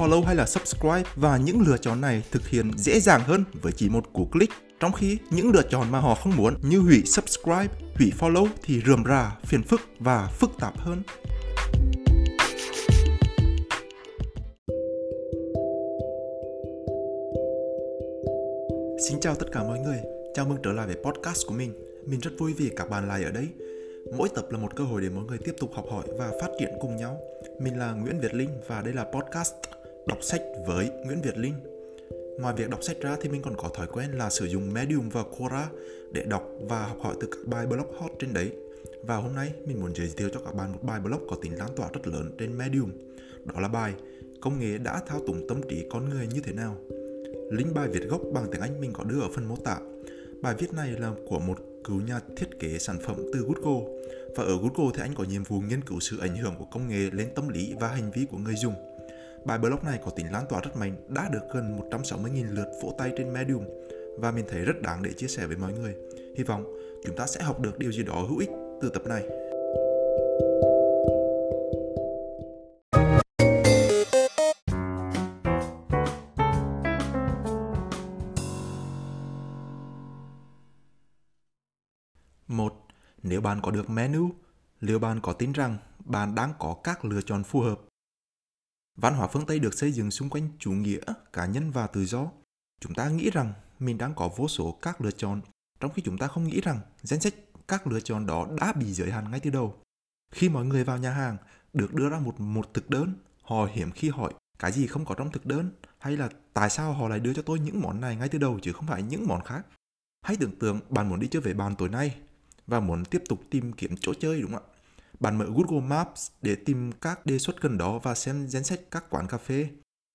follow hay là subscribe và những lựa chọn này thực hiện dễ dàng hơn với chỉ một cú click. Trong khi những lựa chọn mà họ không muốn như hủy subscribe, hủy follow thì rườm rà, phiền phức và phức tạp hơn. Xin chào tất cả mọi người, chào mừng trở lại với podcast của mình. Mình rất vui vì các bạn lại ở đây. Mỗi tập là một cơ hội để mọi người tiếp tục học hỏi và phát triển cùng nhau. Mình là Nguyễn Việt Linh và đây là podcast Đọc sách với Nguyễn Việt Linh. Ngoài việc đọc sách ra thì mình còn có thói quen là sử dụng Medium và Quora để đọc và học hỏi từ các bài blog hot trên đấy. Và hôm nay, mình muốn giới thiệu cho các bạn một bài blog có tính lan tỏa rất lớn trên Medium. Đó là bài Công nghệ đã thao túng tâm trí con người như thế nào Link bài viết gốc bằng tiếng Anh mình có đưa ở phần mô tả. Bài viết này là của một cứu nhà thiết kế sản phẩm từ Google. Và ở Google thì anh có nhiệm vụ nghiên cứu sự ảnh hưởng của công nghệ lên tâm lý và hành vi của người dùng. Bài blog này có tính lan tỏa rất mạnh, đã được gần 160.000 lượt vỗ tay trên Medium và mình thấy rất đáng để chia sẻ với mọi người. Hy vọng chúng ta sẽ học được điều gì đó hữu ích từ tập này. Một, nếu bạn có được menu, liệu bạn có tin rằng bạn đang có các lựa chọn phù hợp? Văn hóa phương Tây được xây dựng xung quanh chủ nghĩa, cá nhân và tự do. Chúng ta nghĩ rằng mình đang có vô số các lựa chọn, trong khi chúng ta không nghĩ rằng danh sách các lựa chọn đó đã bị giới hạn ngay từ đầu. Khi mọi người vào nhà hàng được đưa ra một một thực đơn, họ hiếm khi hỏi cái gì không có trong thực đơn hay là tại sao họ lại đưa cho tôi những món này ngay từ đầu chứ không phải những món khác. Hãy tưởng tượng bạn muốn đi chơi với bạn tối nay và muốn tiếp tục tìm kiếm chỗ chơi đúng không ạ? Bạn mở Google Maps để tìm các đề xuất gần đó và xem danh sách các quán cà phê.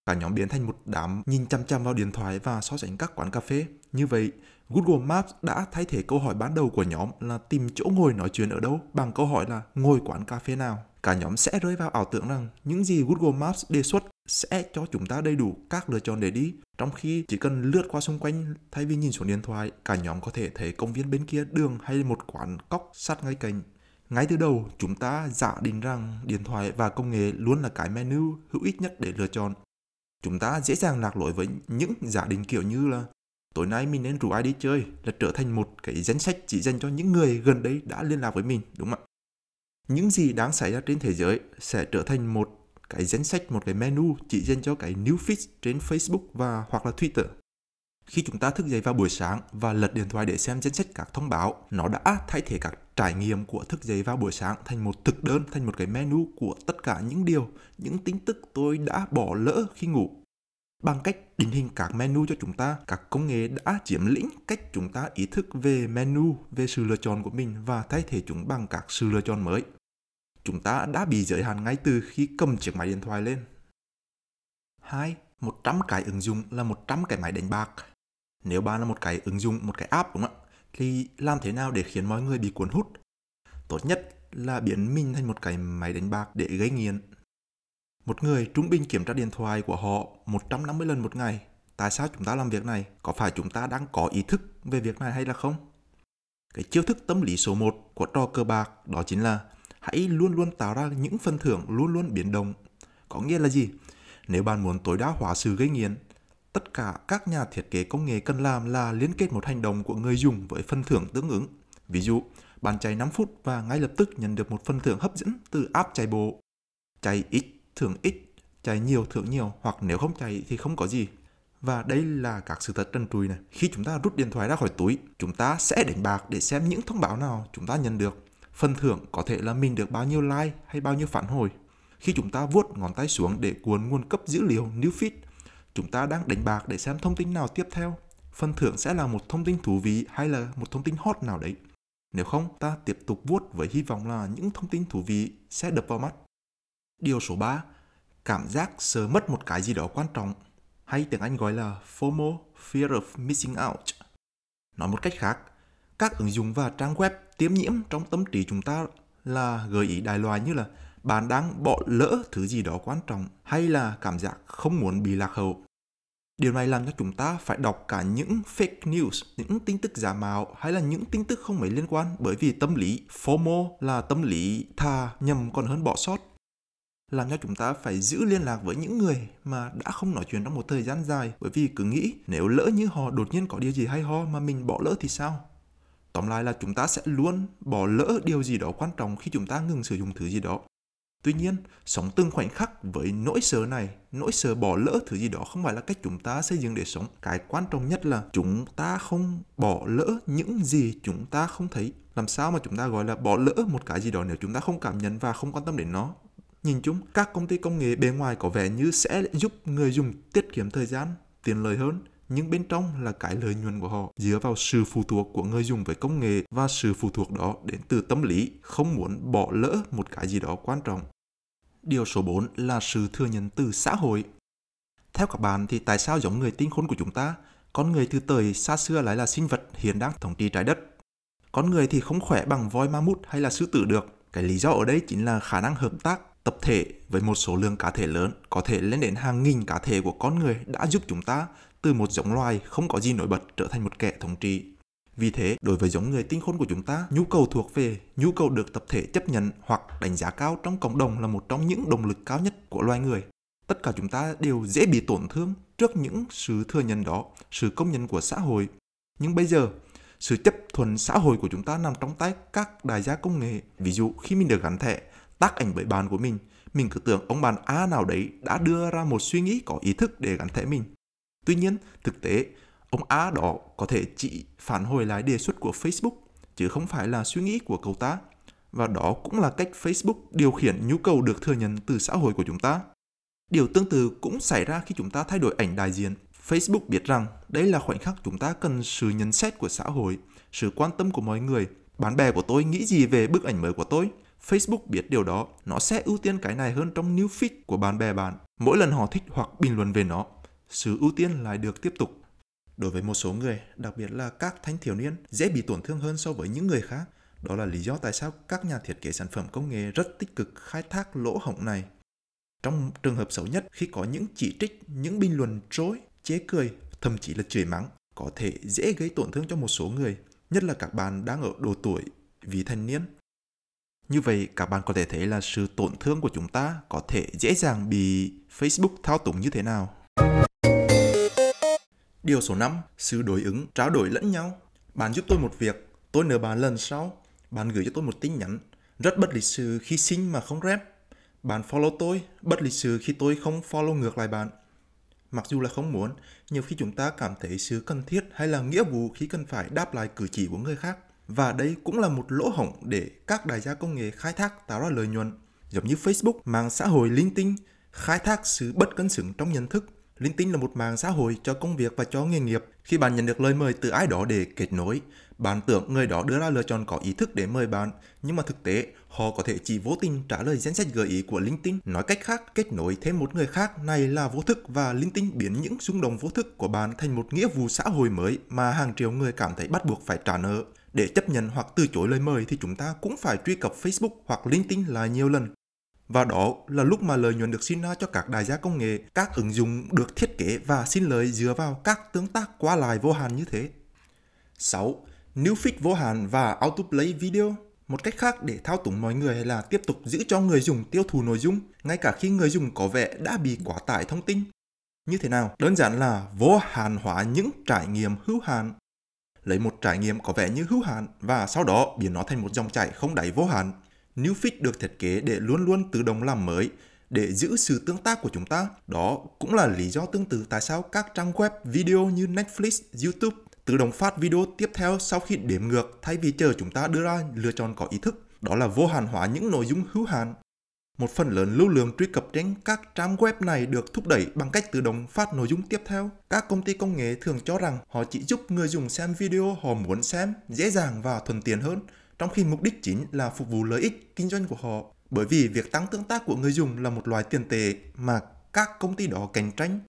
Cả nhóm biến thành một đám nhìn chăm chăm vào điện thoại và so sánh các quán cà phê. Như vậy, Google Maps đã thay thế câu hỏi ban đầu của nhóm là tìm chỗ ngồi nói chuyện ở đâu bằng câu hỏi là ngồi quán cà phê nào. Cả nhóm sẽ rơi vào ảo tưởng rằng những gì Google Maps đề xuất sẽ cho chúng ta đầy đủ các lựa chọn để đi. Trong khi chỉ cần lướt qua xung quanh thay vì nhìn xuống điện thoại, cả nhóm có thể thấy công viên bên kia đường hay một quán cóc sát ngay cạnh. Ngay từ đầu, chúng ta giả định rằng điện thoại và công nghệ luôn là cái menu hữu ích nhất để lựa chọn. Chúng ta dễ dàng lạc lối với những giả định kiểu như là tối nay mình nên rủ ai đi chơi là trở thành một cái danh sách chỉ dành cho những người gần đây đã liên lạc với mình, đúng không ạ? Những gì đang xảy ra trên thế giới sẽ trở thành một cái danh sách, một cái menu chỉ dành cho cái new feed trên Facebook và hoặc là Twitter. Khi chúng ta thức dậy vào buổi sáng và lật điện thoại để xem danh sách các thông báo, nó đã thay thế các trải nghiệm của thức dậy vào buổi sáng thành một thực đơn, thành một cái menu của tất cả những điều, những tính tức tôi đã bỏ lỡ khi ngủ. Bằng cách định hình các menu cho chúng ta, các công nghệ đã chiếm lĩnh cách chúng ta ý thức về menu, về sự lựa chọn của mình và thay thế chúng bằng các sự lựa chọn mới. Chúng ta đã bị giới hạn ngay từ khi cầm chiếc máy điện thoại lên. 2. 100 cái ứng dụng là 100 cái máy đánh bạc. Nếu bạn là một cái ứng dụng, một cái app đúng không ạ? Thì làm thế nào để khiến mọi người bị cuốn hút? Tốt nhất là biến mình thành một cái máy đánh bạc để gây nghiện. Một người trung bình kiểm tra điện thoại của họ 150 lần một ngày. Tại sao chúng ta làm việc này? Có phải chúng ta đang có ý thức về việc này hay là không? Cái chiêu thức tâm lý số 1 của trò cờ bạc đó chính là hãy luôn luôn tạo ra những phần thưởng luôn luôn biến động. Có nghĩa là gì? Nếu bạn muốn tối đa hóa sự gây nghiện, tất cả các nhà thiết kế công nghệ cần làm là liên kết một hành động của người dùng với phần thưởng tương ứng. Ví dụ, bạn chạy 5 phút và ngay lập tức nhận được một phần thưởng hấp dẫn từ app chạy bộ. Chạy ít, thưởng ít, chạy nhiều, thưởng nhiều, hoặc nếu không chạy thì không có gì. Và đây là các sự thật trần trùi này. Khi chúng ta rút điện thoại ra khỏi túi, chúng ta sẽ đánh bạc để xem những thông báo nào chúng ta nhận được. Phần thưởng có thể là mình được bao nhiêu like hay bao nhiêu phản hồi. Khi chúng ta vuốt ngón tay xuống để cuốn nguồn cấp dữ liệu newsfeed, chúng ta đang đánh bạc để xem thông tin nào tiếp theo. Phần thưởng sẽ là một thông tin thú vị hay là một thông tin hot nào đấy. Nếu không, ta tiếp tục vuốt với hy vọng là những thông tin thú vị sẽ đập vào mắt. Điều số 3. Cảm giác sờ mất một cái gì đó quan trọng, hay tiếng Anh gọi là FOMO, Fear of Missing Out. Nói một cách khác, các ứng dụng và trang web tiêm nhiễm trong tâm trí chúng ta là gợi ý đại loại như là bạn đang bỏ lỡ thứ gì đó quan trọng hay là cảm giác không muốn bị lạc hậu. Điều này làm cho chúng ta phải đọc cả những fake news, những tin tức giả mạo hay là những tin tức không mấy liên quan bởi vì tâm lý FOMO là tâm lý thà nhầm còn hơn bỏ sót. làm cho chúng ta phải giữ liên lạc với những người mà đã không nói chuyện trong một thời gian dài bởi vì cứ nghĩ nếu lỡ như họ đột nhiên có điều gì hay ho mà mình bỏ lỡ thì sao tóm lại là chúng ta sẽ luôn bỏ lỡ điều gì đó quan trọng khi chúng ta ngừng sử dụng thứ gì đó tuy nhiên, sống từng khoảnh khắc với nỗi sợ này, nỗi sợ bỏ lỡ thứ gì đó không phải là cách chúng ta xây dựng để sống. Cái quan trọng nhất là chúng ta không bỏ lỡ những gì chúng ta không thấy. Làm sao mà chúng ta gọi là bỏ lỡ một cái gì đó nếu chúng ta không cảm nhận và không quan tâm đến nó? Nhìn chung, các công ty công nghệ bề ngoài có vẻ như sẽ giúp người dùng tiết kiệm thời gian tiền lời hơn. Nhưng bên trong là cái lợi nhuận của họ. Dựa vào sự phụ thuộc của người dùng với công nghệ và sự phụ thuộc đó đến từ tâm lý, không muốn bỏ lỡ một cái gì đó quan trọng. Điều số 4 là sự thừa nhận từ xã hội. Theo các bạn thì tại sao giống người tinh khôn của chúng ta, con người từ thời xa xưa lại là sinh vật hiện đang thống trị trái đất? Con người thì không khỏe bằng voi ma mút hay là sư tử được. Cái lý do ở đây chính là khả năng hợp tác tập thể với một số lượng cá thể lớn có thể lên đến hàng nghìn cá thể của con người đã giúp chúng ta từ một giống loài không có gì nổi bật trở thành một kẻ thống trị. Vì thế, đối với giống người tinh khôn của chúng ta, nhu cầu thuộc về, nhu cầu được tập thể chấp nhận hoặc đánh giá cao trong cộng đồng là một trong những động lực cao nhất của loài người. Tất cả chúng ta đều dễ bị tổn thương trước những sự thừa nhận đó, sự công nhận của xã hội. Nhưng bây giờ, sự chấp thuận xã hội của chúng ta nằm trong tay các đại gia công nghệ. Ví dụ, khi mình được gắn thẻ, tác ảnh bởi bạn của mình, mình cứ tưởng ông bạn A nào đấy đã đưa ra một suy nghĩ có ý thức để gắn thẻ mình. Tuy nhiên, thực tế, ông A đó có thể chỉ phản hồi lại đề xuất của Facebook, chứ không phải là suy nghĩ của cậu ta. Và đó cũng là cách Facebook điều khiển nhu cầu được thừa nhận từ xã hội của chúng ta. Điều tương tự cũng xảy ra khi chúng ta thay đổi ảnh đại diện. Facebook biết rằng đây là khoảnh khắc chúng ta cần sự nhận xét của xã hội, sự quan tâm của mọi người. Bạn bè của tôi nghĩ gì về bức ảnh mới của tôi? Facebook biết điều đó, nó sẽ ưu tiên cái này hơn trong new feed của bạn bè bạn. Mỗi lần họ thích hoặc bình luận về nó, sự ưu tiên lại được tiếp tục. Đối với một số người, đặc biệt là các thanh thiếu niên, dễ bị tổn thương hơn so với những người khác. Đó là lý do tại sao các nhà thiết kế sản phẩm công nghệ rất tích cực khai thác lỗ hổng này. Trong trường hợp xấu nhất, khi có những chỉ trích, những bình luận trối, chế cười, thậm chí là chửi mắng, có thể dễ gây tổn thương cho một số người, nhất là các bạn đang ở độ tuổi vị thành niên. Như vậy, các bạn có thể thấy là sự tổn thương của chúng ta có thể dễ dàng bị Facebook thao túng như thế nào. Điều số 5, sự đối ứng, trao đổi lẫn nhau. Bạn giúp tôi một việc, tôi nợ bạn lần sau. Bạn gửi cho tôi một tin nhắn, rất bất lịch sự khi xin mà không rep. Bạn follow tôi, bất lịch sự khi tôi không follow ngược lại bạn. Mặc dù là không muốn, nhiều khi chúng ta cảm thấy sự cần thiết hay là nghĩa vụ khi cần phải đáp lại cử chỉ của người khác. Và đây cũng là một lỗ hổng để các đại gia công nghệ khai thác tạo ra lợi nhuận. Giống như Facebook, mạng xã hội LinkedIn khai thác sự bất cân xứng trong nhận thức LinkedIn là một mạng xã hội cho công việc và cho nghề nghiệp. Khi bạn nhận được lời mời từ ai đó để kết nối, bạn tưởng người đó đưa ra lựa chọn có ý thức để mời bạn, nhưng mà thực tế họ có thể chỉ vô tình trả lời danh sách gợi ý của LinkedIn. Nói cách khác, kết nối thêm một người khác này là vô thức và LinkedIn biến những xung động vô thức của bạn thành một nghĩa vụ xã hội mới mà hàng triệu người cảm thấy bắt buộc phải trả nợ. Để chấp nhận hoặc từ chối lời mời thì chúng ta cũng phải truy cập Facebook hoặc LinkedIn là nhiều lần. Và đó là lúc mà lợi nhuận được sinh ra cho các đại gia công nghệ, các ứng dụng được thiết kế và xin lời dựa vào các tương tác qua lại vô hạn như thế. 6. New feed vô hạn và autoplay video một cách khác để thao túng mọi người là tiếp tục giữ cho người dùng tiêu thụ nội dung, ngay cả khi người dùng có vẻ đã bị quá tải thông tin. Như thế nào? Đơn giản là vô hạn hóa những trải nghiệm hữu hạn. Lấy một trải nghiệm có vẻ như hữu hạn và sau đó biến nó thành một dòng chảy không đáy vô hạn. Newsfeed được thiết kế để luôn luôn tự động làm mới, để giữ sự tương tác của chúng ta. Đó cũng là lý do tương tự tại sao các trang web video như Netflix, YouTube tự động phát video tiếp theo sau khi đếm ngược thay vì chờ chúng ta đưa ra lựa chọn có ý thức. Đó là vô hạn hóa những nội dung hữu hạn. Một phần lớn lưu lượng truy cập trên các trang web này được thúc đẩy bằng cách tự động phát nội dung tiếp theo. Các công ty công nghệ thường cho rằng họ chỉ giúp người dùng xem video họ muốn xem dễ dàng và thuận tiện hơn, trong khi mục đích chính là phục vụ lợi ích kinh doanh của họ. Bởi vì việc tăng tương tác của người dùng là một loại tiền tệ mà các công ty đó cạnh tranh.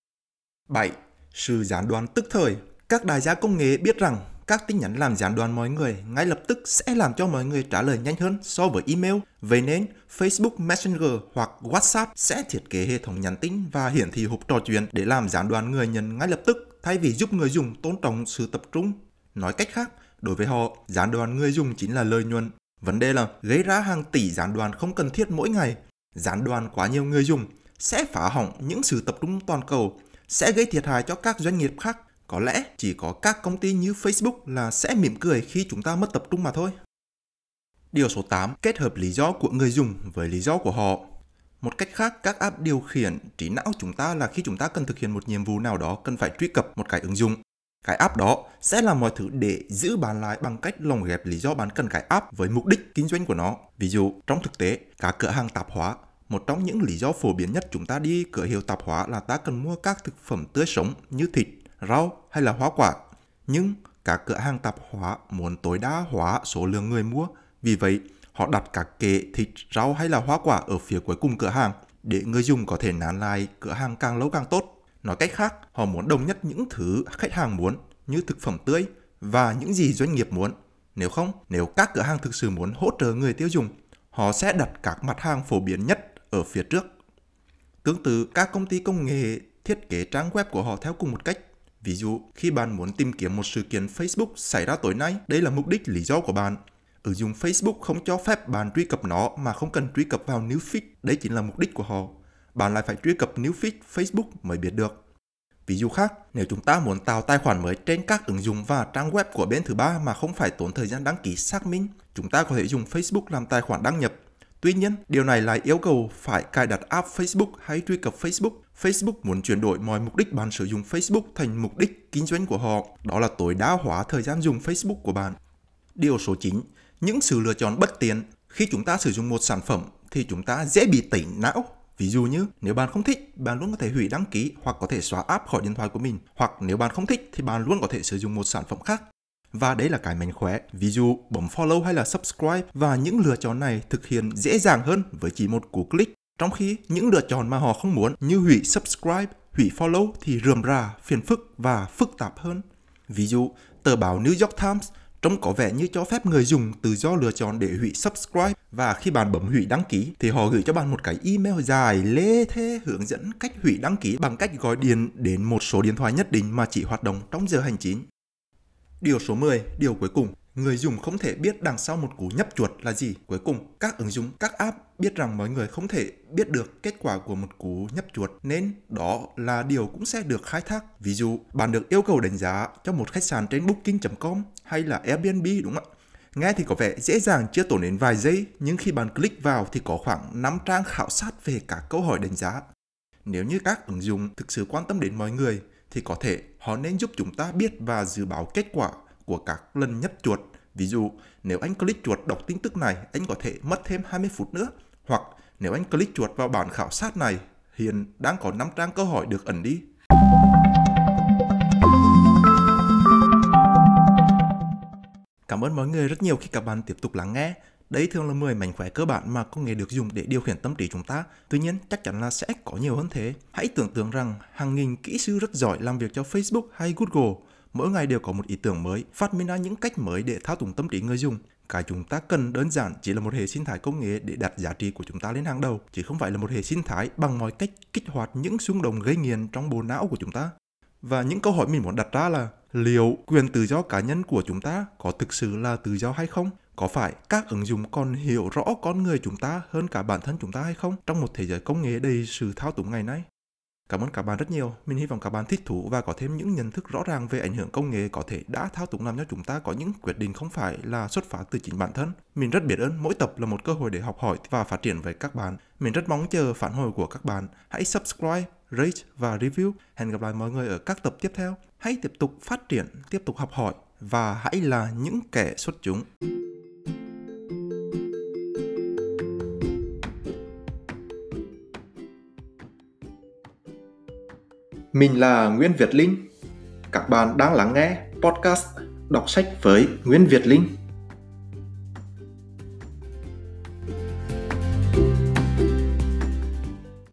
7. Sự gián đoạn tức thời Các đại gia công nghệ biết rằng các tin nhắn làm gián đoạn mọi người ngay lập tức sẽ làm cho mọi người trả lời nhanh hơn so với email. Vậy nên, Facebook Messenger hoặc WhatsApp sẽ thiết kế hệ thống nhắn tin và hiển thị hộp trò chuyện để làm gián đoạn người nhận ngay lập tức thay vì giúp người dùng tôn trọng sự tập trung. Nói cách khác, Đối với họ, gián đoạn người dùng chính là lợi nhuận. Vấn đề là gây ra hàng tỷ gián đoạn không cần thiết mỗi ngày. Gián đoạn quá nhiều người dùng sẽ phá hỏng những sự tập trung toàn cầu, sẽ gây thiệt hại cho các doanh nghiệp khác. Có lẽ chỉ có các công ty như Facebook là sẽ mỉm cười khi chúng ta mất tập trung mà thôi. Điều số 8. Kết hợp lý do của người dùng với lý do của họ. Một cách khác, các app điều khiển trí não chúng ta là khi chúng ta cần thực hiện một nhiệm vụ nào đó cần phải truy cập một cái ứng dụng. Cái app đó sẽ làm mọi thứ để giữ bán lại bằng cách lồng ghép lý do bán cần cái app với mục đích kinh doanh của nó. Ví dụ, trong thực tế, các cửa hàng tạp hóa một trong những lý do phổ biến nhất chúng ta đi cửa hiệu tạp hóa là ta cần mua các thực phẩm tươi sống như thịt, rau hay là hoa quả. Nhưng các cửa hàng tạp hóa muốn tối đa hóa số lượng người mua, vì vậy họ đặt các kệ thịt, rau hay là hoa quả ở phía cuối cùng cửa hàng để người dùng có thể nán lại cửa hàng càng lâu càng tốt. Nói cách khác, họ muốn đồng nhất những thứ khách hàng muốn như thực phẩm tươi và những gì doanh nghiệp muốn. Nếu không, nếu các cửa hàng thực sự muốn hỗ trợ người tiêu dùng, họ sẽ đặt các mặt hàng phổ biến nhất ở phía trước. Tương tự, các công ty công nghệ thiết kế trang web của họ theo cùng một cách. Ví dụ, khi bạn muốn tìm kiếm một sự kiện Facebook xảy ra tối nay, đây là mục đích lý do của bạn. Ứng dụng Facebook không cho phép bạn truy cập nó mà không cần truy cập vào newsfeed. Đấy chính là mục đích của họ. Bạn lại phải truy cập newsfeed Facebook mới biết được. Ví dụ khác, nếu chúng ta muốn tạo tài khoản mới trên các ứng dụng và trang web của bên thứ ba mà không phải tốn thời gian đăng ký xác minh, chúng ta có thể dùng Facebook làm tài khoản đăng nhập Tuy nhiên, điều này lại yêu cầu phải cài đặt app Facebook hay truy cập Facebook. Facebook muốn chuyển đổi mọi mục đích bạn sử dụng Facebook thành mục đích kinh doanh của họ, đó là tối đa hóa thời gian dùng Facebook của bạn. Điều số 9, những sự lựa chọn bất tiện. Khi chúng ta sử dụng một sản phẩm thì chúng ta dễ bị tẩy não. Ví dụ như nếu bạn không thích, bạn luôn có thể hủy đăng ký hoặc có thể xóa app khỏi điện thoại của mình. Hoặc nếu bạn không thích thì bạn luôn có thể sử dụng một sản phẩm khác. Và đấy là cái mánh khóe, ví dụ bấm follow hay là subscribe và những lựa chọn này thực hiện dễ dàng hơn với chỉ một cú click. Trong khi những lựa chọn mà họ không muốn như hủy subscribe, hủy follow thì rườm rà, phiền phức và phức tạp hơn. Ví dụ, tờ báo New York Times trông có vẻ như cho phép người dùng tự do lựa chọn để hủy subscribe và khi bạn bấm hủy đăng ký thì họ gửi cho bạn một cái email dài lê thê hướng dẫn cách hủy đăng ký bằng cách gọi điện đến một số điện thoại nhất định mà chỉ hoạt động trong giờ hành chính. Điều số 10, điều cuối cùng, người dùng không thể biết đằng sau một cú nhấp chuột là gì. Cuối cùng, các ứng dụng, các app biết rằng mọi người không thể biết được kết quả của một cú nhấp chuột nên đó là điều cũng sẽ được khai thác. Ví dụ, bạn được yêu cầu đánh giá cho một khách sạn trên booking.com hay là Airbnb đúng không ạ? Nghe thì có vẻ dễ dàng chưa tổn đến vài giây, nhưng khi bạn click vào thì có khoảng 5 trang khảo sát về các câu hỏi đánh giá. Nếu như các ứng dụng thực sự quan tâm đến mọi người thì có thể họ nên giúp chúng ta biết và dự báo kết quả của các lần nhấp chuột. Ví dụ, nếu anh click chuột đọc tin tức này, anh có thể mất thêm 20 phút nữa. Hoặc nếu anh click chuột vào bản khảo sát này, hiện đang có 5 trang câu hỏi được ẩn đi. Cảm ơn mọi người rất nhiều khi các bạn tiếp tục lắng nghe. Đấy thường là 10 mảnh khỏe cơ bản mà công nghệ được dùng để điều khiển tâm trí chúng ta. Tuy nhiên, chắc chắn là sẽ có nhiều hơn thế. Hãy tưởng tượng rằng hàng nghìn kỹ sư rất giỏi làm việc cho Facebook hay Google. Mỗi ngày đều có một ý tưởng mới, phát minh ra những cách mới để thao túng tâm trí người dùng. Cái chúng ta cần đơn giản chỉ là một hệ sinh thái công nghệ để đặt giá trị của chúng ta lên hàng đầu, chứ không phải là một hệ sinh thái bằng mọi cách kích hoạt những xung động gây nghiền trong bộ não của chúng ta. Và những câu hỏi mình muốn đặt ra là liệu quyền tự do cá nhân của chúng ta có thực sự là tự do hay không? Có phải các ứng dụng còn hiểu rõ con người chúng ta hơn cả bản thân chúng ta hay không trong một thế giới công nghệ đầy sự thao túng ngày nay? Cảm ơn các bạn rất nhiều. Mình hy vọng các bạn thích thú và có thêm những nhận thức rõ ràng về ảnh hưởng công nghệ có thể đã thao túng làm cho chúng ta có những quyết định không phải là xuất phát từ chính bản thân. Mình rất biết ơn mỗi tập là một cơ hội để học hỏi và phát triển với các bạn. Mình rất mong chờ phản hồi của các bạn. Hãy subscribe, rate và review. Hẹn gặp lại mọi người ở các tập tiếp theo. Hãy tiếp tục phát triển, tiếp tục học hỏi và hãy là những kẻ xuất chúng. Mình là Nguyễn Việt Linh. Các bạn đang lắng nghe podcast Đọc sách với Nguyễn Việt Linh.